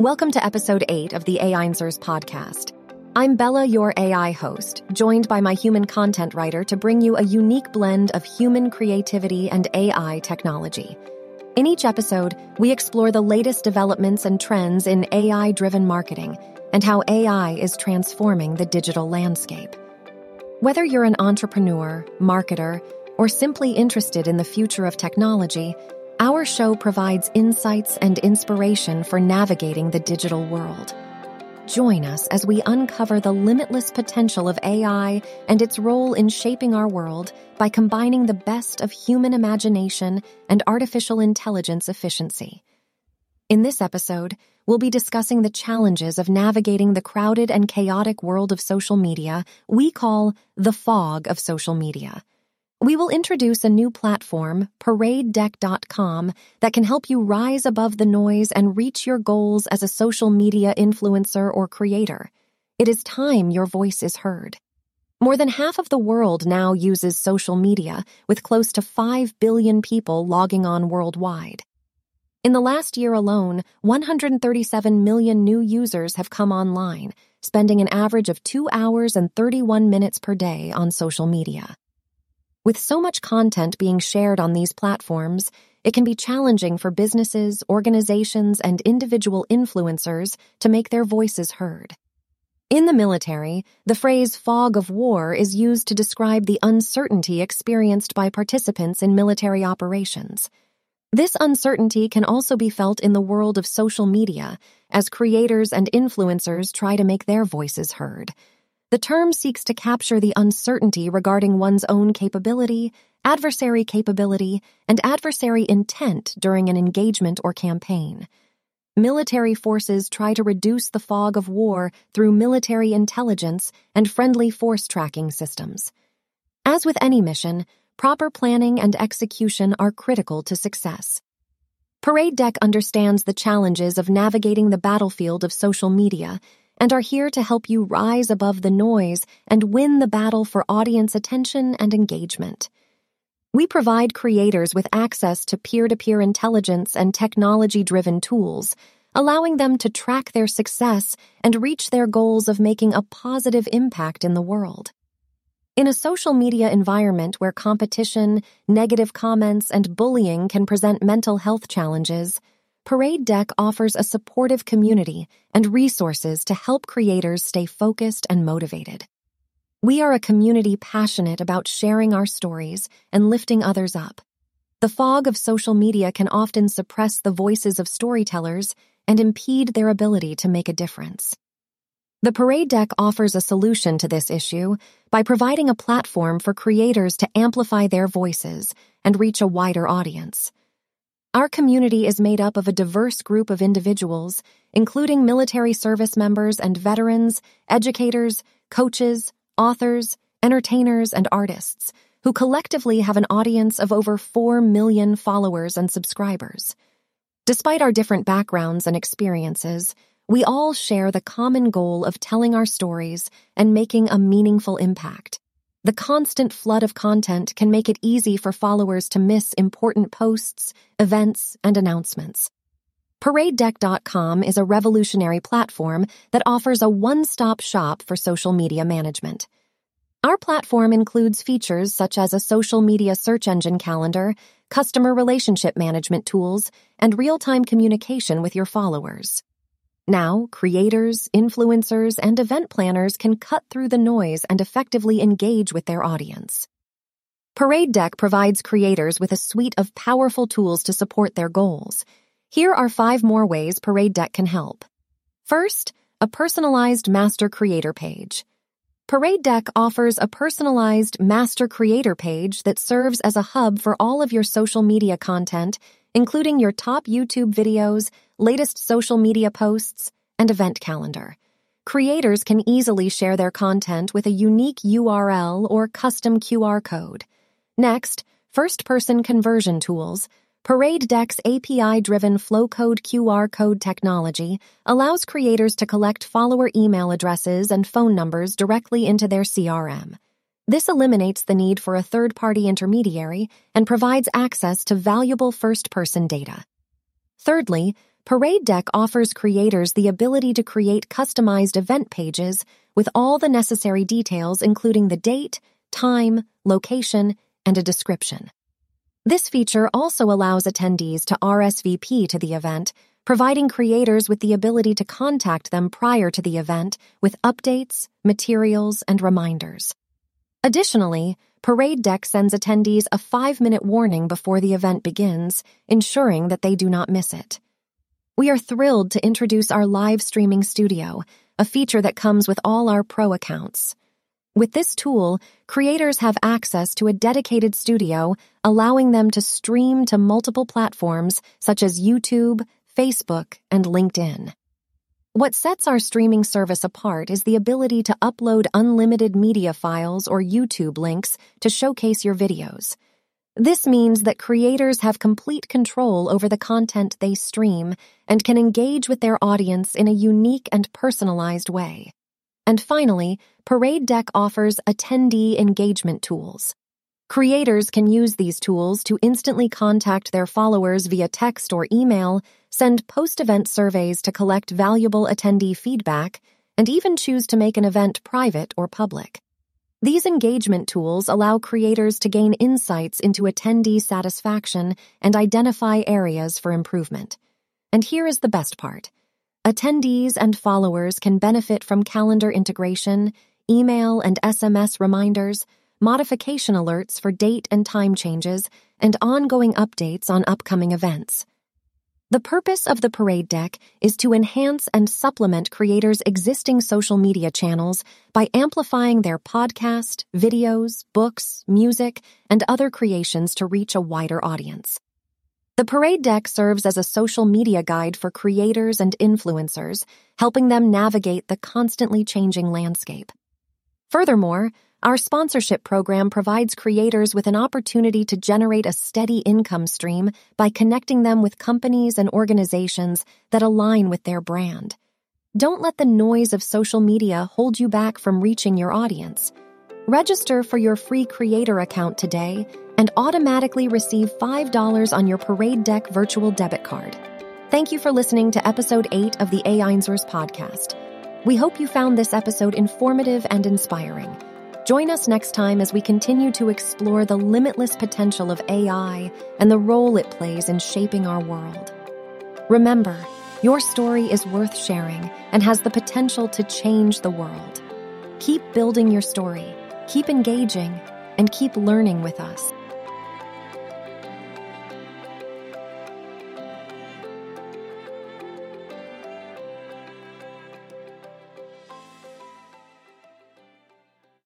Welcome to episode 8 of the A'I'nswers podcast. I'm Bella, your AI host, joined by my human content writer to bring you a unique blend of human creativity and AI technology. In each episode, we explore the latest developments and trends in AI driven marketing and how AI is transforming the digital landscape. Whether you're an entrepreneur, marketer, or simply interested in the future of technology, our show provides insights and inspiration for navigating the digital world. Join us as we uncover the limitless potential of AI and its role in shaping our world by combining the best of human imagination and artificial intelligence efficiency. In this episode, we'll be discussing the challenges of navigating the crowded and chaotic world of social media we call the fog of social media. We will introduce a new platform, ParadeDeck.com, that can help you rise above the noise and reach your goals as a social media influencer or creator. It is time your voice is heard. More than half of the world now uses social media, with close to 5 billion people logging on worldwide. In the last year alone, 137 million new users have come online, spending an average of 2 hours and 31 minutes per day on social media. With so much content being shared on these platforms, it can be challenging for businesses, organizations, and individual influencers to make their voices heard. In the military, the phrase fog of war is used to describe the uncertainty experienced by participants in military operations. This uncertainty can also be felt in the world of social media as creators and influencers try to make their voices heard. The term seeks to capture the uncertainty regarding one's own capability, adversary capability, and adversary intent during an engagement or campaign. Military forces try to reduce the fog of war through military intelligence and friendly force tracking systems. As with any mission, proper planning and execution are critical to success. Parade Deck understands the challenges of navigating the battlefield of social media and are here to help you rise above the noise and win the battle for audience attention and engagement. We provide creators with access to peer to peer intelligence and technology driven tools, allowing them to track their success and reach their goals of making a positive impact in the world. In a social media environment where competition, negative comments, and bullying can present mental health challenges, Parade Deck offers a supportive community and resources to help creators stay focused and motivated. We are a community passionate about sharing our stories and lifting others up. The fog of social media can often suppress the voices of storytellers and impede their ability to make a difference. The Parade Deck offers a solution to this issue by providing a platform for creators to amplify their voices and reach a wider audience. Our community is made up of a diverse group of individuals, including military service members and veterans, educators, coaches, authors, entertainers, and artists, who collectively have an audience of over 4 million followers and subscribers. Despite our different backgrounds and experiences, we all share the common goal of telling our stories and making a meaningful impact. The constant flood of content can make it easy for followers to miss important posts, events, and announcements. ParadeDeck.com is a revolutionary platform that offers a one stop shop for social media management. Our platform includes features such as a social media search engine calendar, customer relationship management tools, and real time communication with your followers. Now, creators, influencers, and event planners can cut through the noise and effectively engage with their audience. Parade Deck provides creators with a suite of powerful tools to support their goals. Here are five more ways Parade Deck can help. First, a personalized master creator page. Parade Deck offers a personalized master creator page that serves as a hub for all of your social media content including your top YouTube videos, latest social media posts, and event calendar. Creators can easily share their content with a unique URL or custom QR code. Next, first person conversion tools. Parade Deck's API driven Flowcode QR code technology allows creators to collect follower email addresses and phone numbers directly into their CRM. This eliminates the need for a third party intermediary and provides access to valuable first person data. Thirdly, Parade Deck offers creators the ability to create customized event pages with all the necessary details, including the date, time, location, and a description. This feature also allows attendees to RSVP to the event, providing creators with the ability to contact them prior to the event with updates, materials, and reminders. Additionally, Parade Deck sends attendees a five minute warning before the event begins, ensuring that they do not miss it. We are thrilled to introduce our live streaming studio, a feature that comes with all our pro accounts. With this tool, creators have access to a dedicated studio, allowing them to stream to multiple platforms such as YouTube, Facebook, and LinkedIn. What sets our streaming service apart is the ability to upload unlimited media files or YouTube links to showcase your videos. This means that creators have complete control over the content they stream and can engage with their audience in a unique and personalized way. And finally, Parade Deck offers attendee engagement tools. Creators can use these tools to instantly contact their followers via text or email, send post event surveys to collect valuable attendee feedback, and even choose to make an event private or public. These engagement tools allow creators to gain insights into attendee satisfaction and identify areas for improvement. And here is the best part attendees and followers can benefit from calendar integration, email and SMS reminders modification alerts for date and time changes, and ongoing updates on upcoming events. The purpose of the Parade Deck is to enhance and supplement creators' existing social media channels by amplifying their podcast, videos, books, music, and other creations to reach a wider audience. The Parade Deck serves as a social media guide for creators and influencers, helping them navigate the constantly changing landscape. Furthermore, our sponsorship program provides creators with an opportunity to generate a steady income stream by connecting them with companies and organizations that align with their brand. Don't let the noise of social media hold you back from reaching your audience. Register for your free creator account today and automatically receive $5 on your Parade Deck virtual debit card. Thank you for listening to episode 8 of the AI podcast. We hope you found this episode informative and inspiring. Join us next time as we continue to explore the limitless potential of AI and the role it plays in shaping our world. Remember, your story is worth sharing and has the potential to change the world. Keep building your story, keep engaging, and keep learning with us.